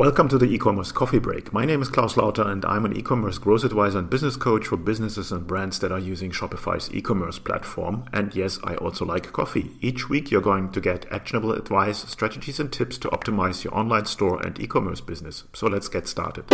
Welcome to the e-commerce coffee break. My name is Claus Lauter and I'm an e-commerce growth advisor and business coach for businesses and brands that are using Shopify's e-commerce platform. And yes, I also like coffee. Each week you're going to get actionable advice, strategies and tips to optimize your online store and e-commerce business. So let's get started.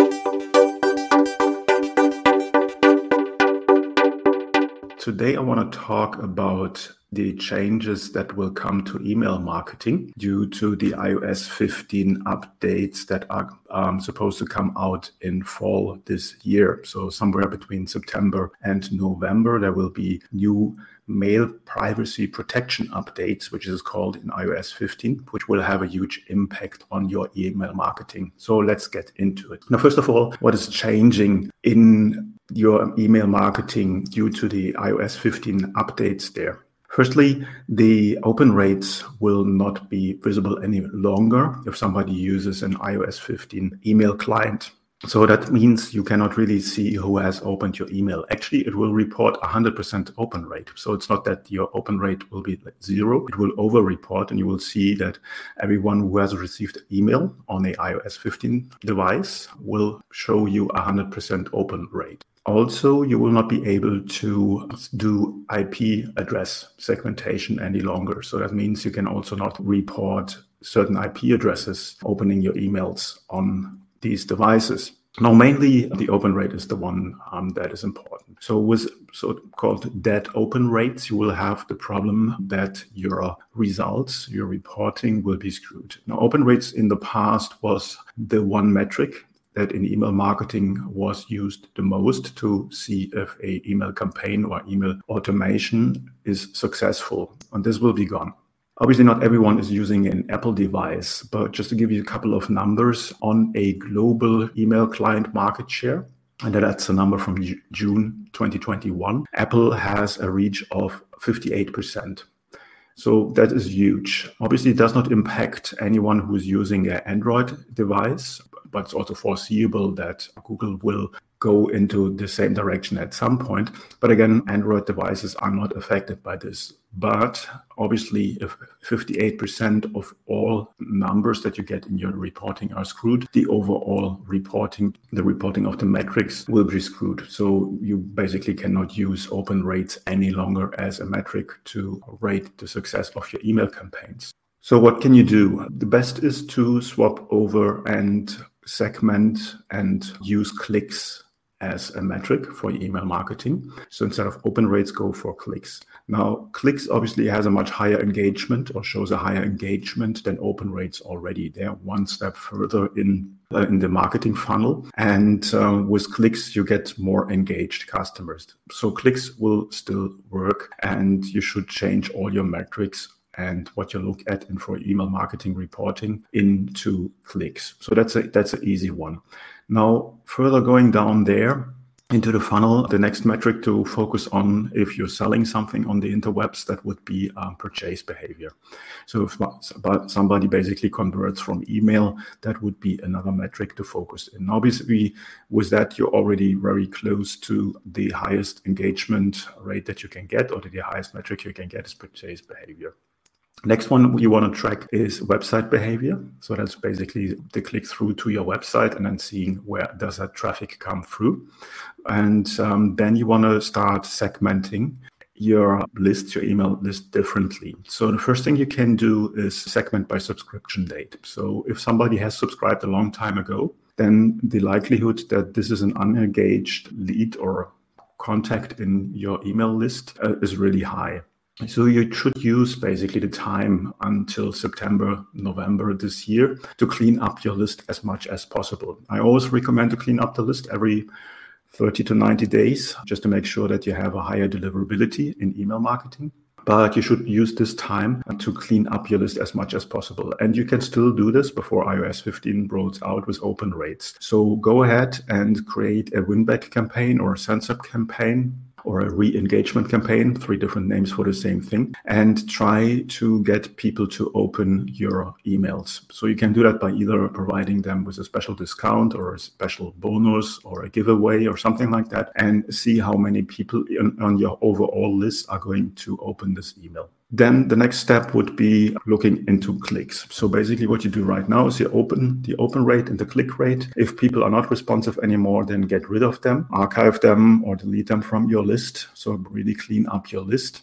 Today I want to talk about the changes that will come to email marketing due to the iOS 15 updates that are um, supposed to come out in fall this year. So, somewhere between September and November, there will be new mail privacy protection updates, which is called in iOS 15, which will have a huge impact on your email marketing. So let's get into it. Now, first of all, what is changing in your email marketing due to the iOS 15 updates there? Firstly, the open rates will not be visible any longer if somebody uses an iOS 15 email client. So that means you cannot really see who has opened your email. Actually, it will report 100% open rate. So it's not that your open rate will be like zero. It will over report and you will see that everyone who has received email on a iOS 15 device will show you 100% open rate. Also, you will not be able to do IP address segmentation any longer. So that means you can also not report certain IP addresses opening your emails on these devices. Now, mainly the open rate is the one um, that is important. So, with so-called dead open rates, you will have the problem that your results, your reporting will be screwed. Now, open rates in the past was the one metric that in email marketing was used the most to see if a email campaign or email automation is successful and this will be gone obviously not everyone is using an apple device but just to give you a couple of numbers on a global email client market share and that's a number from june 2021 apple has a reach of 58% so that is huge. Obviously, it does not impact anyone who's using an Android device, but it's also foreseeable that Google will go into the same direction at some point. But again, Android devices are not affected by this. But obviously, if 58% of all numbers that you get in your reporting are screwed, the overall reporting, the reporting of the metrics will be screwed. So you basically cannot use open rates any longer as a metric to rate the success of your email campaigns. So what can you do? The best is to swap over and segment and use clicks as a metric for email marketing. So instead of open rates, go for clicks. Now, clicks obviously has a much higher engagement or shows a higher engagement than open rates already. They're one step further in uh, in the marketing funnel. And uh, with clicks, you get more engaged customers. So clicks will still work, and you should change all your metrics and what you look at in for email marketing reporting into clicks. So that's a that's an easy one. Now, further going down there into the funnel, the next metric to focus on if you're selling something on the interwebs, that would be um, purchase behavior. So if somebody basically converts from email, that would be another metric to focus in. Obviously, with that, you're already very close to the highest engagement rate that you can get, or the highest metric you can get is purchase behavior. Next one you want to track is website behavior. So that's basically the click through to your website and then seeing where does that traffic come through. And um, then you want to start segmenting your list, your email list differently. So the first thing you can do is segment by subscription date. So if somebody has subscribed a long time ago, then the likelihood that this is an unengaged lead or contact in your email list uh, is really high. So you should use basically the time until September, November this year to clean up your list as much as possible. I always recommend to clean up the list every 30 to 90 days just to make sure that you have a higher deliverability in email marketing. But you should use this time to clean up your list as much as possible. And you can still do this before iOS 15 rolls out with open rates. So go ahead and create a win back campaign or a sunset campaign or a re-engagement campaign, three different names for the same thing, and try to get people to open your emails. So you can do that by either providing them with a special discount or a special bonus or a giveaway or something like that, and see how many people on your overall list are going to open this email. Then the next step would be looking into clicks. So basically what you do right now is you open the open rate and the click rate. If people are not responsive anymore, then get rid of them, archive them or delete them from your list. So really clean up your list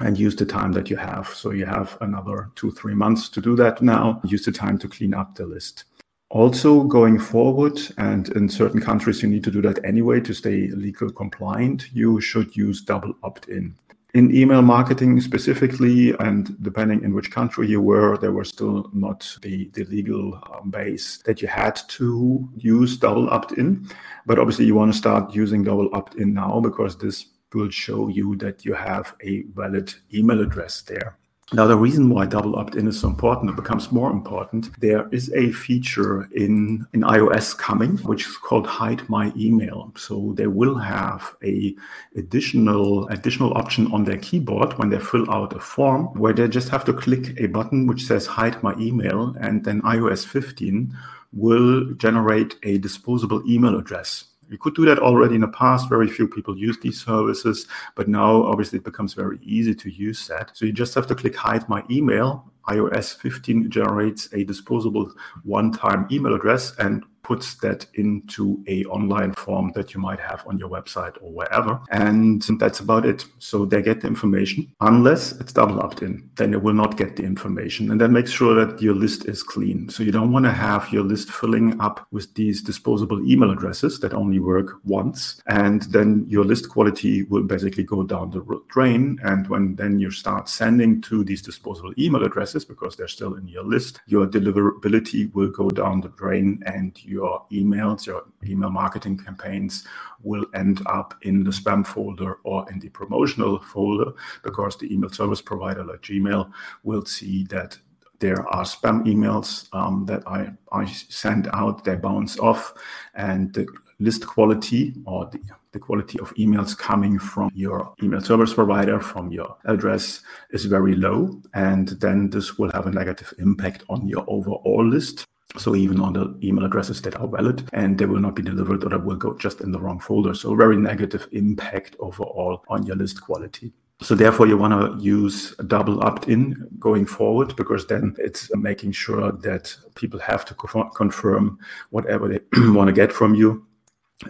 and use the time that you have. So you have another two, three months to do that now. Use the time to clean up the list. Also, going forward, and in certain countries, you need to do that anyway to stay legal compliant, you should use double opt in. In email marketing specifically, and depending in which country you were, there was still not the, the legal um, base that you had to use double opt in. But obviously, you want to start using double opt in now because this will show you that you have a valid email address there. Now, the reason why double opt-in is so important, it becomes more important. There is a feature in, in iOS coming, which is called hide my email. So they will have a additional additional option on their keyboard when they fill out a form where they just have to click a button which says hide my email and then iOS 15 will generate a disposable email address you could do that already in the past. Very few people use these services, but now obviously it becomes very easy to use that. So you just have to click hide my email. iOS 15 generates a disposable one-time email address and puts that into a online form that you might have on your website or wherever. And that's about it. So they get the information unless it's double opt-in, then they will not get the information. And that makes sure that your list is clean. So you don't want to have your list filling up with these disposable email addresses that only work once. And then your list quality will basically go down the drain. And when then you start sending to these disposable email addresses, because they're still in your list, your deliverability will go down the drain and you your emails, your email marketing campaigns will end up in the spam folder or in the promotional folder because the email service provider like Gmail will see that there are spam emails um, that I, I send out, they bounce off, and the list quality or the, the quality of emails coming from your email service provider, from your address, is very low. And then this will have a negative impact on your overall list. So even on the email addresses that are valid and they will not be delivered or they will go just in the wrong folder. So very negative impact overall on your list quality. So therefore you want to use double opt-in going forward because then it's making sure that people have to confirm whatever they want to get from you.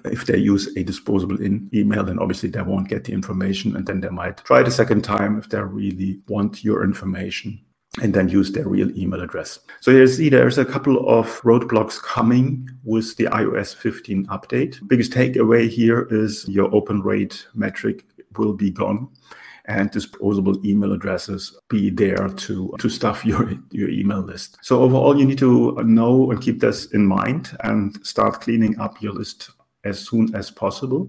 If they use a disposable in email, then obviously they won't get the information and then they might try it a second time if they really want your information and then use their real email address. So you see there's a couple of roadblocks coming with the iOS 15 update. Biggest takeaway here is your open rate metric will be gone and disposable email addresses be there to, to stuff your, your email list. So overall, you need to know and keep this in mind and start cleaning up your list as soon as possible.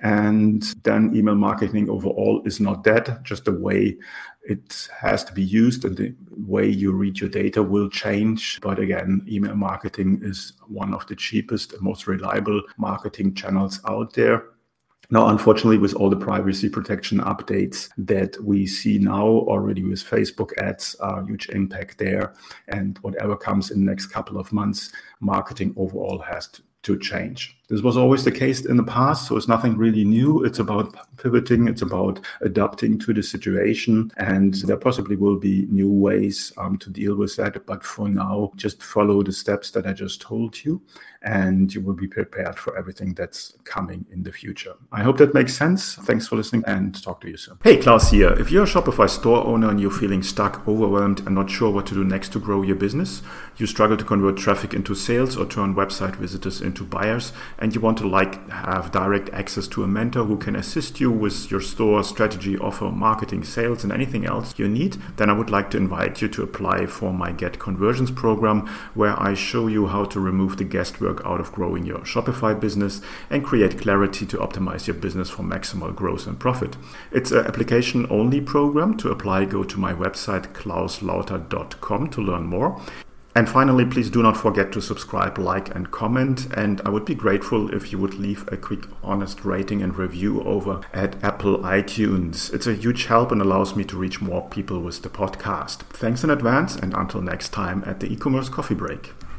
And then email marketing overall is not dead, just the way it has to be used and the way you read your data will change. But again, email marketing is one of the cheapest and most reliable marketing channels out there. Now, unfortunately, with all the privacy protection updates that we see now already with Facebook ads, a huge impact there. And whatever comes in the next couple of months, marketing overall has to, to change. This was always the case in the past, so it's nothing really new. It's about pivoting, it's about adapting to the situation, and there possibly will be new ways um, to deal with that. But for now, just follow the steps that I just told you, and you will be prepared for everything that's coming in the future. I hope that makes sense. Thanks for listening, and talk to you soon. Hey, Claus here. If you're a Shopify store owner and you're feeling stuck, overwhelmed, and not sure what to do next to grow your business, you struggle to convert traffic into sales or turn website visitors into buyers and you want to like have direct access to a mentor who can assist you with your store strategy, offer, marketing, sales, and anything else you need, then I would like to invite you to apply for my Get Conversions program, where I show you how to remove the guesswork out of growing your Shopify business and create clarity to optimize your business for maximal growth and profit. It's an application only program. To apply, go to my website clauslauter.com to learn more. And finally, please do not forget to subscribe, like, and comment. And I would be grateful if you would leave a quick, honest rating and review over at Apple iTunes. It's a huge help and allows me to reach more people with the podcast. Thanks in advance, and until next time at the e commerce coffee break.